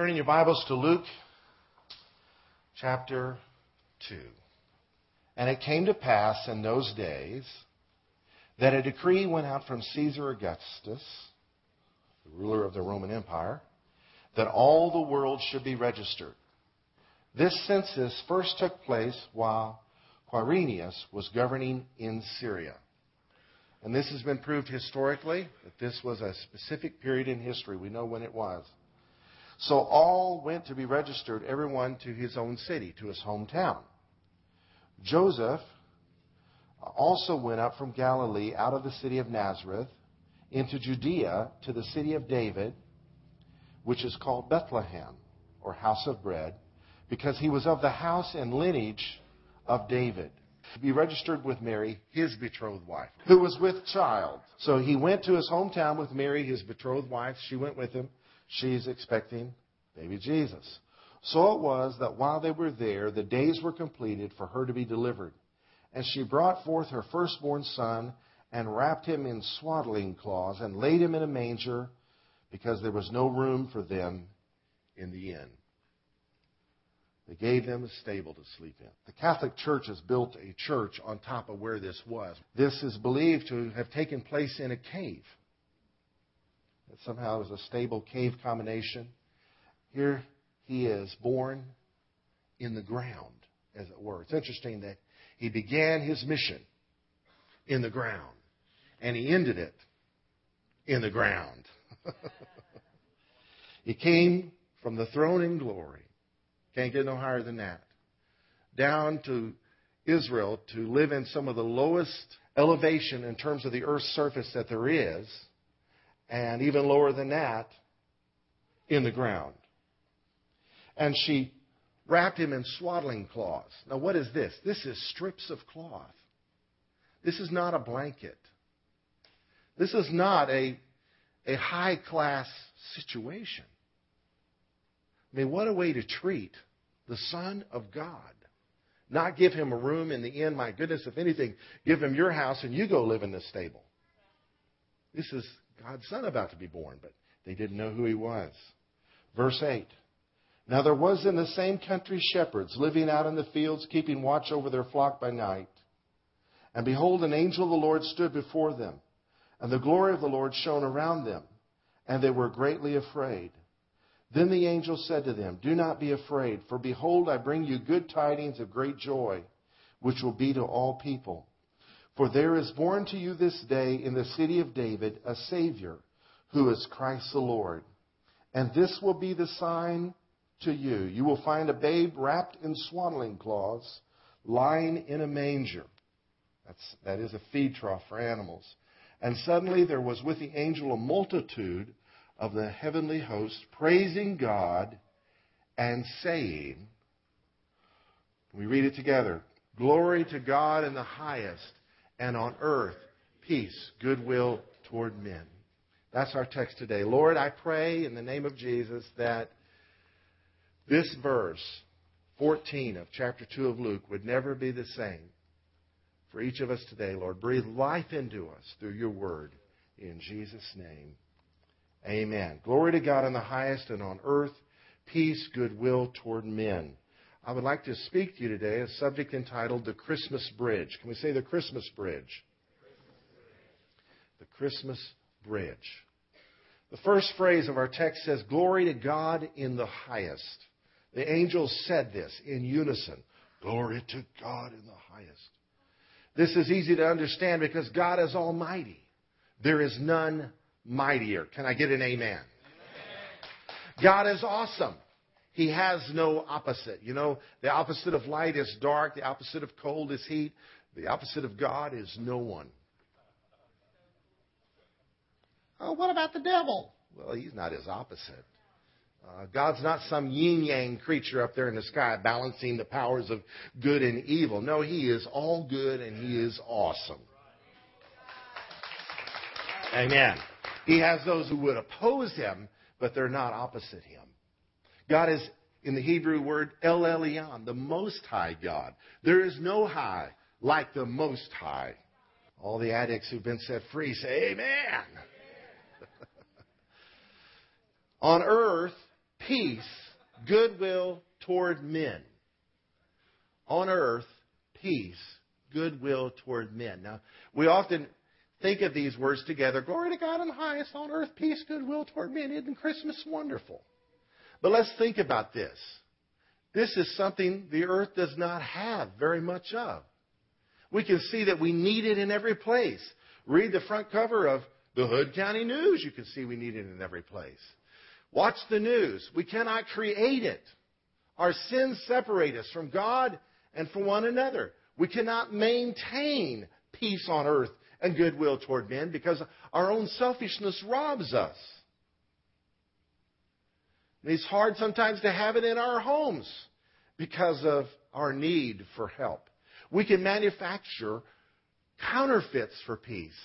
Turning your Bibles to Luke chapter 2. And it came to pass in those days that a decree went out from Caesar Augustus, the ruler of the Roman Empire, that all the world should be registered. This census first took place while Quirinius was governing in Syria. And this has been proved historically that this was a specific period in history. We know when it was. So all went to be registered, everyone to his own city, to his hometown. Joseph also went up from Galilee out of the city of Nazareth into Judea to the city of David, which is called Bethlehem, or house of bread, because he was of the house and lineage of David. To be registered with Mary, his betrothed wife, who was with child. So he went to his hometown with Mary, his betrothed wife. She went with him. She's expecting baby Jesus. So it was that while they were there, the days were completed for her to be delivered. And she brought forth her firstborn son and wrapped him in swaddling cloths and laid him in a manger because there was no room for them in the inn. They gave them a stable to sleep in. The Catholic Church has built a church on top of where this was. This is believed to have taken place in a cave. That somehow was a stable cave combination. Here he is born in the ground, as it were. It's interesting that he began his mission in the ground, and he ended it in the ground. he came from the throne in glory. Can't get no higher than that. Down to Israel to live in some of the lowest elevation in terms of the earth's surface that there is, and even lower than that, in the ground and she wrapped him in swaddling cloths. Now, what is this? This is strips of cloth. This is not a blanket. This is not a, a high class situation. I mean, what a way to treat the Son of God. Not give him a room in the inn. My goodness, if anything, give him your house and you go live in the stable. This is God's Son about to be born, but they didn't know who he was. Verse 8 now there was in the same country shepherds living out in the fields, keeping watch over their flock by night. And behold, an angel of the Lord stood before them, and the glory of the Lord shone around them, and they were greatly afraid. Then the angel said to them, Do not be afraid, for behold, I bring you good tidings of great joy, which will be to all people. For there is born to you this day in the city of David a Savior, who is Christ the Lord. And this will be the sign to you. You will find a babe wrapped in swaddling cloths, lying in a manger. That's, that is a feed trough for animals. And suddenly there was with the angel a multitude of the heavenly host praising God and saying, we read it together, Glory to God in the highest, and on earth peace, goodwill toward men. That's our text today. Lord, I pray in the name of Jesus that this verse, 14 of chapter 2 of Luke, would never be the same for each of us today, Lord. Breathe life into us through your word. In Jesus' name, amen. Glory to God in the highest and on earth, peace, goodwill toward men. I would like to speak to you today a subject entitled The Christmas Bridge. Can we say the Christmas Bridge? The Christmas Bridge. The first phrase of our text says, Glory to God in the highest. The angels said this in unison Glory to God in the highest. This is easy to understand because God is almighty. There is none mightier. Can I get an amen? amen? God is awesome. He has no opposite. You know, the opposite of light is dark, the opposite of cold is heat, the opposite of God is no one. Oh, what about the devil? Well, he's not his opposite. Uh, God's not some yin yang creature up there in the sky balancing the powers of good and evil. No, He is all good and He is awesome. Amen. He has those who would oppose Him, but they're not opposite Him. God is, in the Hebrew word, El Elyon, the Most High God. There is no high like the Most High. All the addicts who've been set free say, Amen. On earth, peace, goodwill toward men. On earth, peace, goodwill toward men. Now, we often think of these words together. Glory to God in the highest, on earth, peace, goodwill toward men. Isn't Christmas wonderful? But let's think about this. This is something the earth does not have very much of. We can see that we need it in every place. Read the front cover of the Hood County News. You can see we need it in every place. Watch the news. We cannot create it. Our sins separate us from God and from one another. We cannot maintain peace on earth and goodwill toward men because our own selfishness robs us. It's hard sometimes to have it in our homes because of our need for help. We can manufacture counterfeits for peace,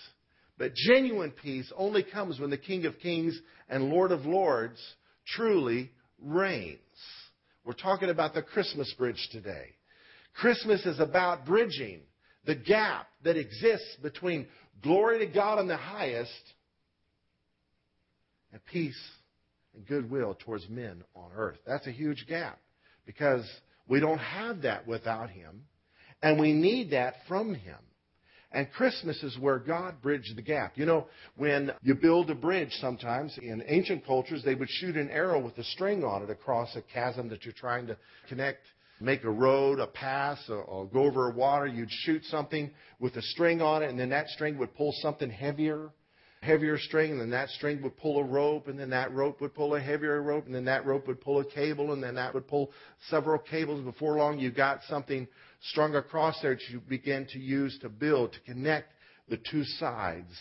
but genuine peace only comes when the King of Kings and Lord of Lords truly reigns. We're talking about the Christmas bridge today. Christmas is about bridging the gap that exists between glory to God in the highest and peace and goodwill towards men on earth. That's a huge gap because we don't have that without Him, and we need that from Him. And Christmas is where God bridged the gap. You know, when you build a bridge sometimes, in ancient cultures, they would shoot an arrow with a string on it across a chasm that you're trying to connect make a road, a pass, or, or go over a water, you'd shoot something with a string on it, and then that string would pull something heavier, heavier string, and then that string would pull a rope, and then that rope would pull a heavier rope, and then that rope would pull a cable, and then that would pull several cables. Before long, you got something strung across there that you begin to use to build, to connect the two sides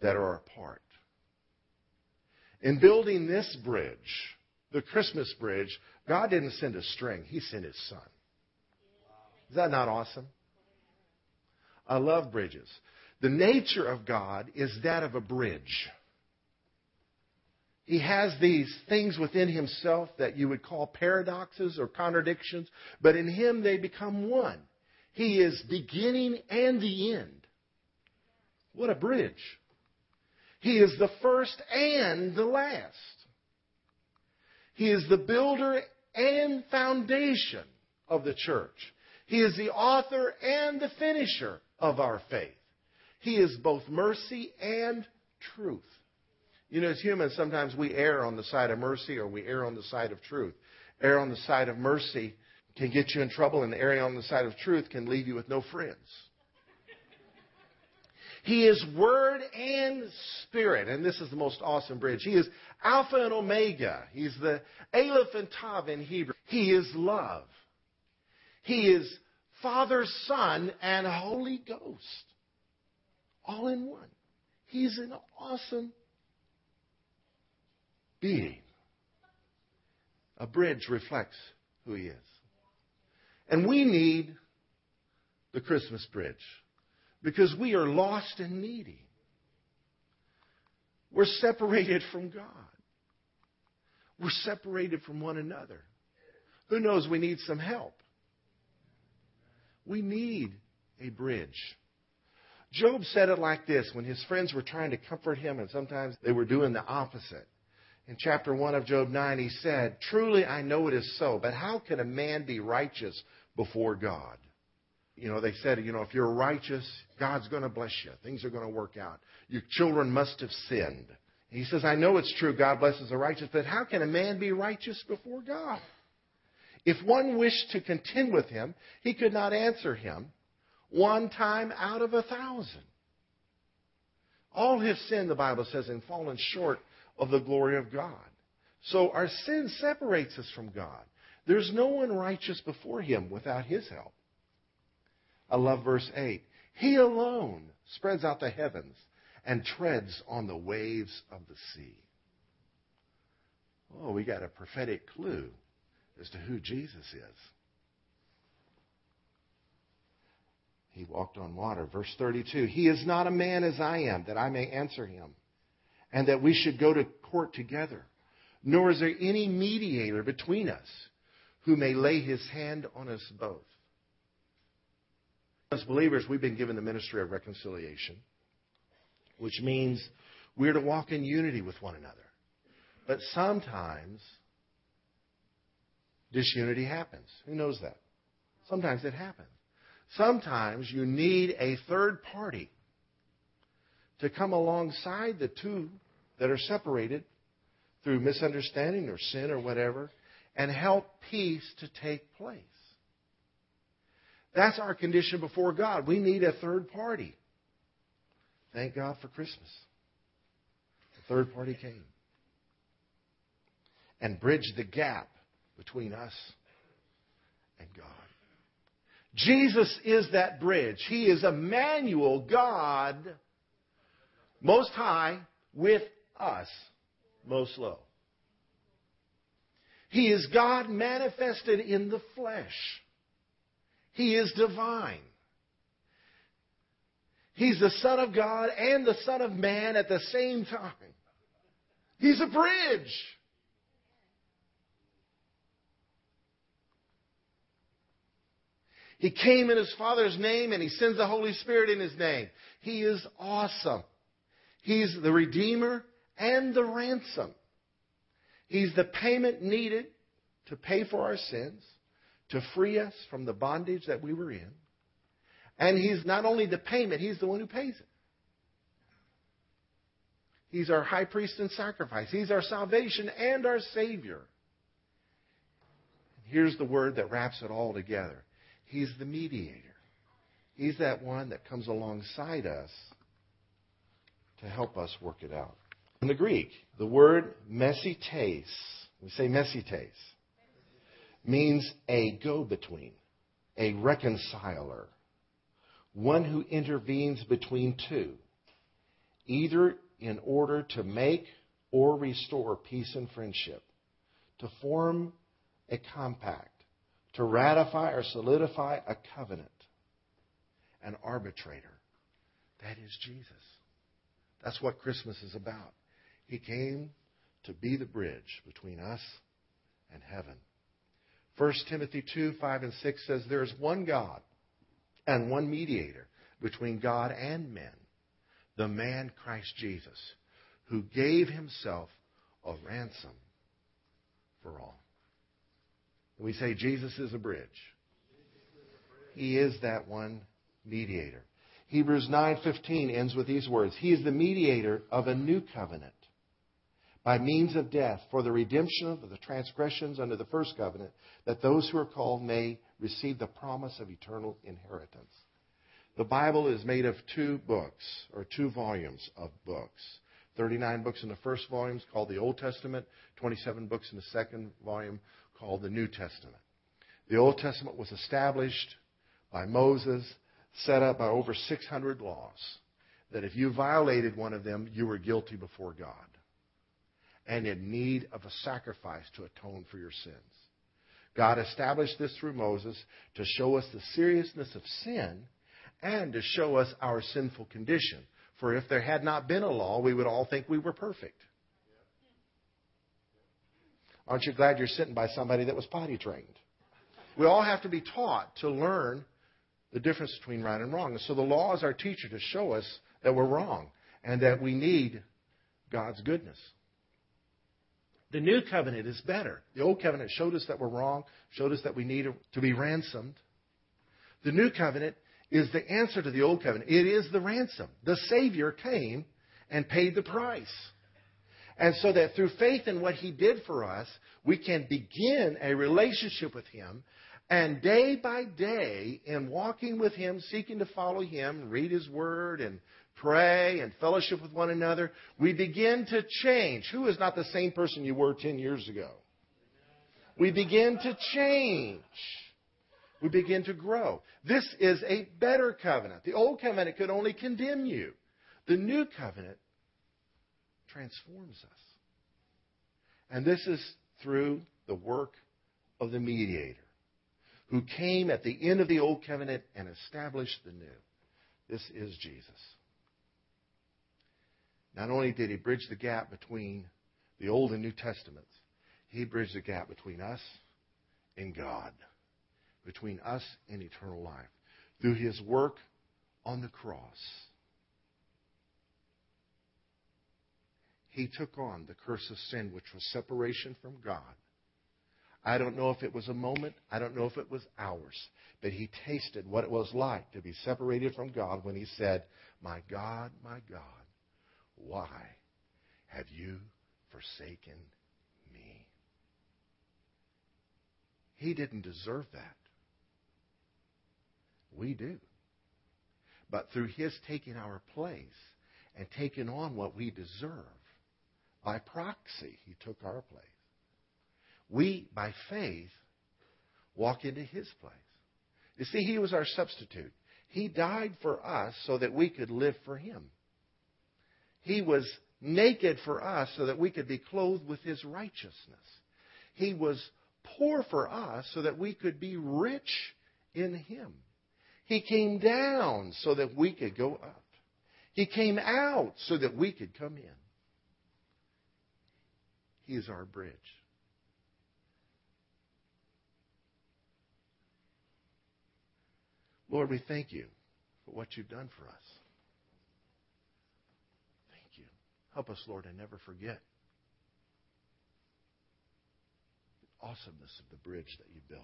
that are apart. In building this bridge, the Christmas bridge, God didn't send a string, He sent His Son. Is that not awesome? I love bridges. The nature of God is that of a bridge. He has these things within himself that you would call paradoxes or contradictions, but in him they become one. He is beginning and the end. What a bridge. He is the first and the last. He is the builder and foundation of the church. He is the author and the finisher of our faith. He is both mercy and truth. You know, as humans, sometimes we err on the side of mercy or we err on the side of truth. Err on the side of mercy can get you in trouble, and erring on the side of truth can leave you with no friends. He is Word and Spirit, and this is the most awesome bridge. He is Alpha and Omega. He's the Aleph and Tav in Hebrew. He is love. He is Father, Son, and Holy Ghost. All in one. He's an awesome being. A bridge reflects who he is. And we need the Christmas bridge because we are lost and needy. We're separated from God. We're separated from one another. Who knows? We need some help. We need a bridge. Job said it like this when his friends were trying to comfort him, and sometimes they were doing the opposite. In chapter 1 of Job 9, he said, Truly I know it is so, but how can a man be righteous before God? You know, they said, you know, if you're righteous, God's going to bless you. Things are going to work out. Your children must have sinned. He says, I know it's true, God blesses the righteous, but how can a man be righteous before God? If one wished to contend with him, he could not answer him one time out of a thousand. All have sinned, the Bible says, and fallen short of the glory of God. So our sin separates us from God. There's no one righteous before him without his help. I love verse 8. He alone spreads out the heavens and treads on the waves of the sea. Oh, we got a prophetic clue as to who Jesus is. He walked on water. Verse 32 He is not a man as I am, that I may answer him, and that we should go to court together. Nor is there any mediator between us who may lay his hand on us both. As believers, we've been given the ministry of reconciliation, which means we're to walk in unity with one another. But sometimes disunity happens. Who knows that? Sometimes it happens. Sometimes you need a third party to come alongside the two that are separated through misunderstanding or sin or whatever and help peace to take place. That's our condition before God. We need a third party. Thank God for Christmas. The third party came and bridged the gap between us and God. Jesus is that bridge. He is Emmanuel, God, most high, with us, most low. He is God manifested in the flesh. He is divine. He's the Son of God and the Son of Man at the same time. He's a bridge. He came in his Father's name and he sends the Holy Spirit in his name. He is awesome. He's the Redeemer and the ransom. He's the payment needed to pay for our sins, to free us from the bondage that we were in. And He's not only the payment, He's the one who pays it. He's our high priest and sacrifice. He's our salvation and our Savior. Here's the word that wraps it all together He's the mediator. He's that one that comes alongside us to help us work it out. In the Greek, the word mesites, we say mesites, means a go between, a reconciler, one who intervenes between two, either in order to make or restore peace and friendship, to form a compact, to ratify or solidify a covenant, an arbitrator. That is Jesus. That's what Christmas is about. He came to be the bridge between us and heaven. 1 Timothy 2 5 and 6 says, There is one God and one mediator between God and men, the man Christ Jesus, who gave himself a ransom for all. We say Jesus is a bridge. He is that one mediator. Hebrews 9:15 ends with these words, He is the mediator of a new covenant by means of death for the redemption of the transgressions under the first covenant, that those who are called may receive the promise of eternal inheritance. The Bible is made of two books, or two volumes of books. 39 books in the first volume called the Old Testament, 27 books in the second volume called the New Testament. The Old Testament was established by Moses, set up by over 600 laws, that if you violated one of them, you were guilty before God and in need of a sacrifice to atone for your sins. God established this through Moses to show us the seriousness of sin and to show us our sinful condition. For if there had not been a law, we would all think we were perfect. Aren't you glad you're sitting by somebody that was potty trained? We all have to be taught to learn the difference between right and wrong. And so the law is our teacher to show us that we're wrong and that we need God's goodness. The new covenant is better. The old covenant showed us that we're wrong, showed us that we need to be ransomed. The new covenant is the answer to the old covenant. It is the ransom. The Savior came and paid the price. And so that through faith in what He did for us, we can begin a relationship with Him. And day by day, in walking with Him, seeking to follow Him, read His Word, and pray and fellowship with one another, we begin to change. Who is not the same person you were 10 years ago? We begin to change. We begin to grow. This is a better covenant. The old covenant could only condemn you. The new covenant transforms us. And this is through the work of the mediator who came at the end of the old covenant and established the new. This is Jesus. Not only did he bridge the gap between the Old and New Testaments, he bridged the gap between us and God, between us and eternal life, through his work on the cross. He took on the curse of sin, which was separation from God, I don't know if it was a moment. I don't know if it was hours. But he tasted what it was like to be separated from God when he said, My God, my God, why have you forsaken me? He didn't deserve that. We do. But through his taking our place and taking on what we deserve, by proxy, he took our place. We, by faith, walk into his place. You see, he was our substitute. He died for us so that we could live for him. He was naked for us so that we could be clothed with his righteousness. He was poor for us so that we could be rich in him. He came down so that we could go up. He came out so that we could come in. Is our bridge. Lord, we thank you for what you've done for us. Thank you. Help us, Lord, to never forget the awesomeness of the bridge that you built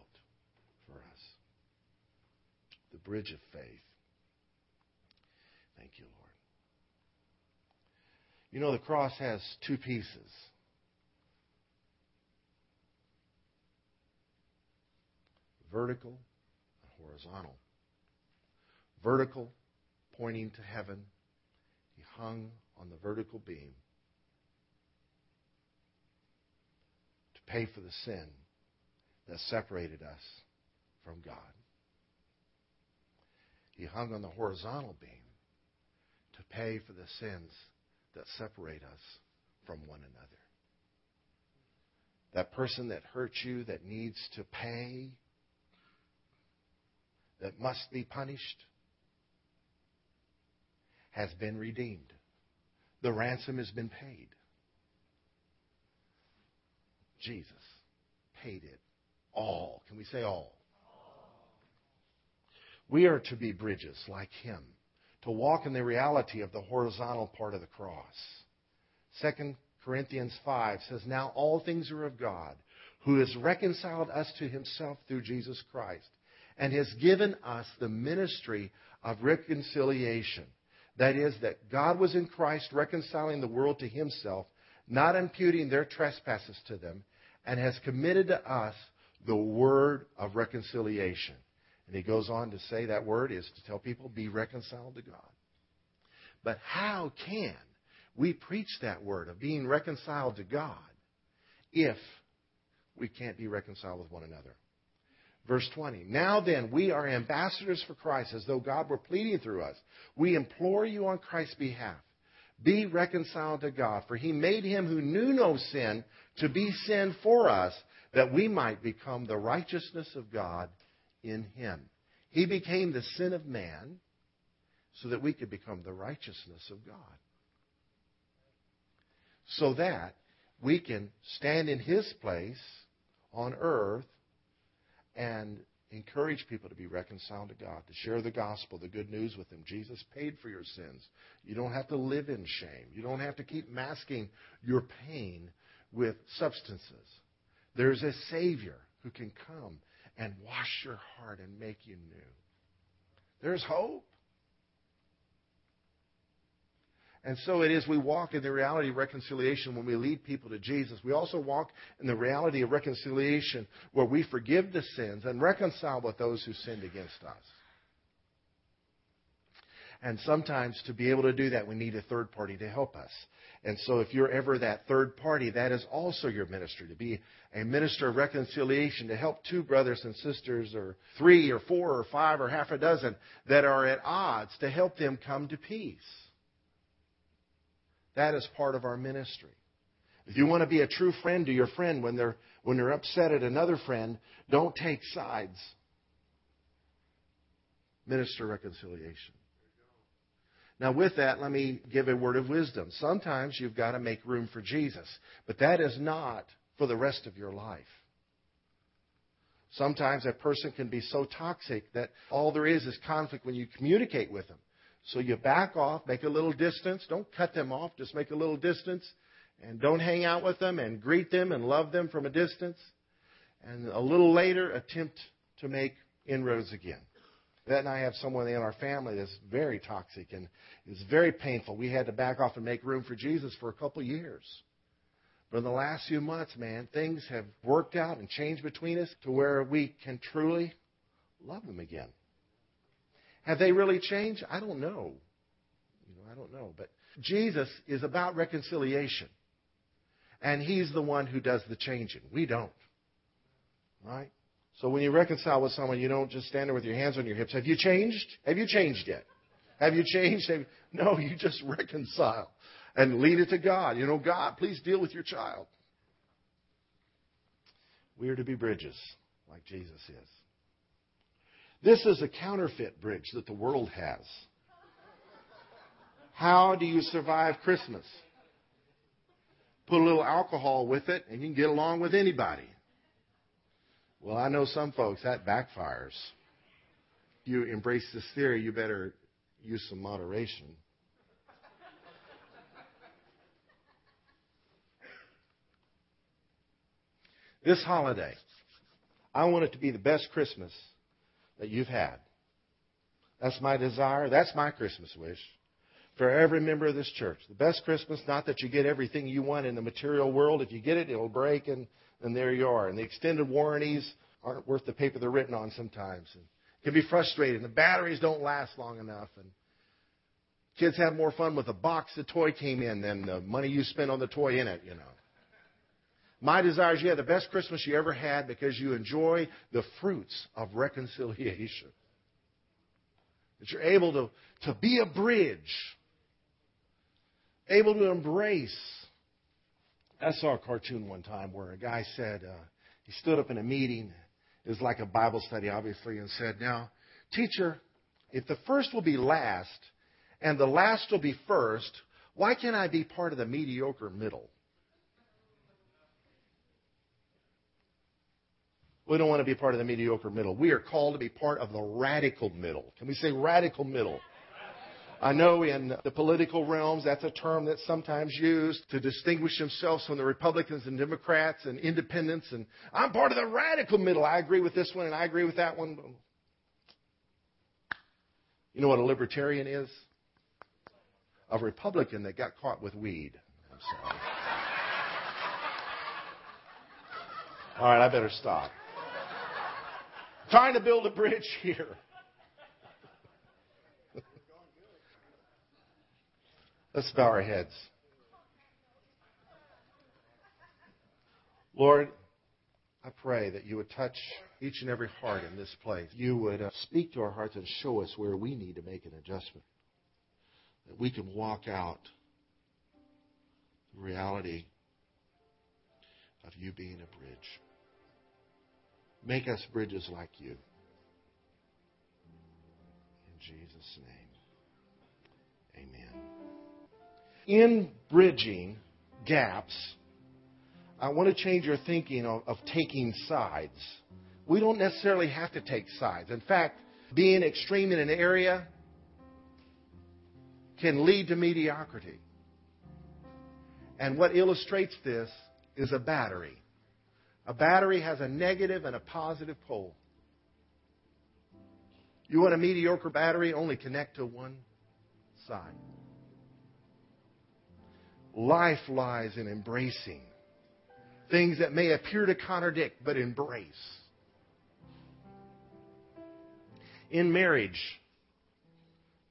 for us. The bridge of faith. Thank you, Lord. You know, the cross has two pieces. Vertical and horizontal vertical, pointing to heaven. He hung on the vertical beam to pay for the sin that separated us from God. He hung on the horizontal beam to pay for the sins that separate us from one another. That person that hurt you, that needs to pay, that must be punished, has been redeemed. The ransom has been paid. Jesus paid it all. Can we say all? We are to be bridges like him, to walk in the reality of the horizontal part of the cross. 2 Corinthians 5 says, Now all things are of God, who has reconciled us to himself through Jesus Christ, and has given us the ministry of reconciliation. That is, that God was in Christ reconciling the world to himself, not imputing their trespasses to them, and has committed to us the word of reconciliation. And he goes on to say that word is to tell people, be reconciled to God. But how can we preach that word of being reconciled to God if we can't be reconciled with one another? Verse 20. Now then, we are ambassadors for Christ, as though God were pleading through us. We implore you on Christ's behalf. Be reconciled to God, for he made him who knew no sin to be sin for us, that we might become the righteousness of God in him. He became the sin of man so that we could become the righteousness of God. So that we can stand in his place on earth and encourage people to be reconciled to God, to share the gospel, the good news with them. Jesus paid for your sins. You don't have to live in shame. You don't have to keep masking your pain with substances. There's a Savior who can come and wash your heart and make you new. There's hope. And so it is we walk in the reality of reconciliation when we lead people to Jesus. We also walk in the reality of reconciliation where we forgive the sins and reconcile with those who sinned against us. And sometimes to be able to do that, we need a third party to help us. And so if you're ever that third party, that is also your ministry, to be a minister of reconciliation, to help two brothers and sisters, or three, or four, or five, or half a dozen that are at odds, to help them come to peace. That is part of our ministry. If you want to be a true friend to your friend when they're, when they're upset at another friend, don't take sides. Minister reconciliation. Now, with that, let me give a word of wisdom. Sometimes you've got to make room for Jesus, but that is not for the rest of your life. Sometimes a person can be so toxic that all there is is conflict when you communicate with them. So you back off, make a little distance. Don't cut them off, just make a little distance. And don't hang out with them and greet them and love them from a distance. and a little later attempt to make inroads again. That and I have someone in our family that's very toxic and is very painful. We had to back off and make room for Jesus for a couple years. But in the last few months, man, things have worked out and changed between us to where we can truly love them again. Have they really changed? I don't know. You know, I don't know. But Jesus is about reconciliation. And he's the one who does the changing. We don't. Right? So when you reconcile with someone, you don't just stand there with your hands on your hips. Have you changed? Have you changed yet? Have you changed? Have you... No, you just reconcile and lead it to God. You know, God, please deal with your child. We are to be bridges like Jesus is. This is a counterfeit bridge that the world has. How do you survive Christmas? Put a little alcohol with it, and you can get along with anybody. Well, I know some folks that backfires. You embrace this theory, you better use some moderation. This holiday, I want it to be the best Christmas that you've had. That's my desire. That's my Christmas wish for every member of this church. The best Christmas, not that you get everything you want in the material world. If you get it, it'll break, and, and there you are. And the extended warranties aren't worth the paper they're written on sometimes. And it can be frustrating. The batteries don't last long enough. And kids have more fun with the box the toy came in than the money you spent on the toy in it, you know. My desire is you have the best Christmas you ever had because you enjoy the fruits of reconciliation. That you're able to, to be a bridge, able to embrace. I saw a cartoon one time where a guy said, uh, he stood up in a meeting, it was like a Bible study, obviously, and said, Now, teacher, if the first will be last and the last will be first, why can't I be part of the mediocre middle? We don't want to be part of the mediocre middle. We are called to be part of the radical middle. Can we say radical middle? I know in the political realms that's a term that's sometimes used to distinguish themselves from the Republicans and Democrats and independents. And I'm part of the radical middle. I agree with this one and I agree with that one. You know what a libertarian is? A Republican that got caught with weed. I'm sorry. All right, I better stop trying to build a bridge here. Let's bow our heads. Lord, I pray that you would touch each and every heart in this place. You would uh, speak to our hearts and show us where we need to make an adjustment. That we can walk out the reality of you being a bridge. Make us bridges like you. In Jesus' name. Amen. In bridging gaps, I want to change your thinking of, of taking sides. We don't necessarily have to take sides. In fact, being extreme in an area can lead to mediocrity. And what illustrates this is a battery. A battery has a negative and a positive pole. You want a mediocre battery? Only connect to one side. Life lies in embracing things that may appear to contradict, but embrace. In marriage,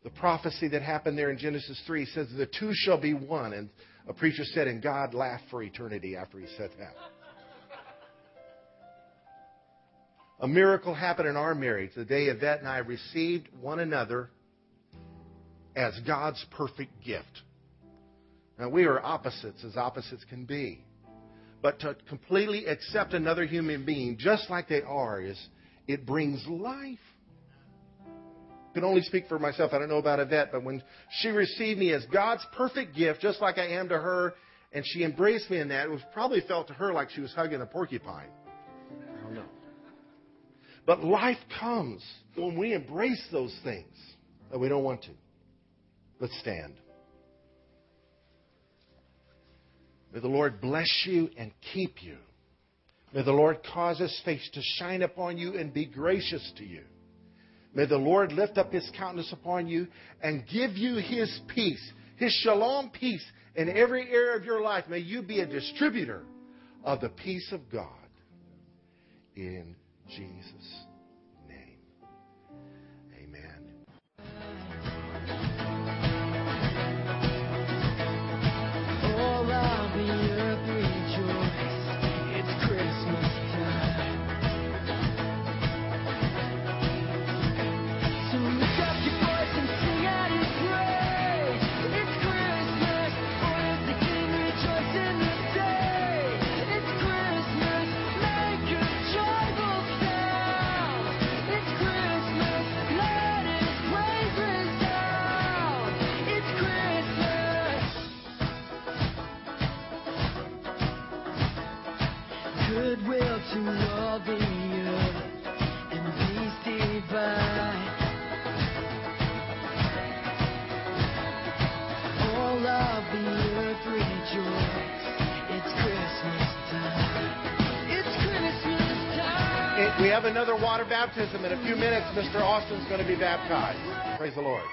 the prophecy that happened there in Genesis 3 says the two shall be one. And a preacher said, and God laughed for eternity after he said that. A miracle happened in our marriage the day Yvette and I received one another as God's perfect gift. Now, we are opposites as opposites can be. But to completely accept another human being just like they are is, it brings life. I can only speak for myself. I don't know about Yvette, but when she received me as God's perfect gift, just like I am to her, and she embraced me in that, it was probably felt to her like she was hugging a porcupine. But life comes when we embrace those things that we don't want to. Let's stand. May the Lord bless you and keep you. May the Lord cause his face to shine upon you and be gracious to you. May the Lord lift up his countenance upon you and give you his peace, his shalom peace in every area of your life. May you be a distributor of the peace of God. In Jesus' It- we have another water baptism. In a few minutes, Mr. Austin's going to be baptized. Praise the Lord.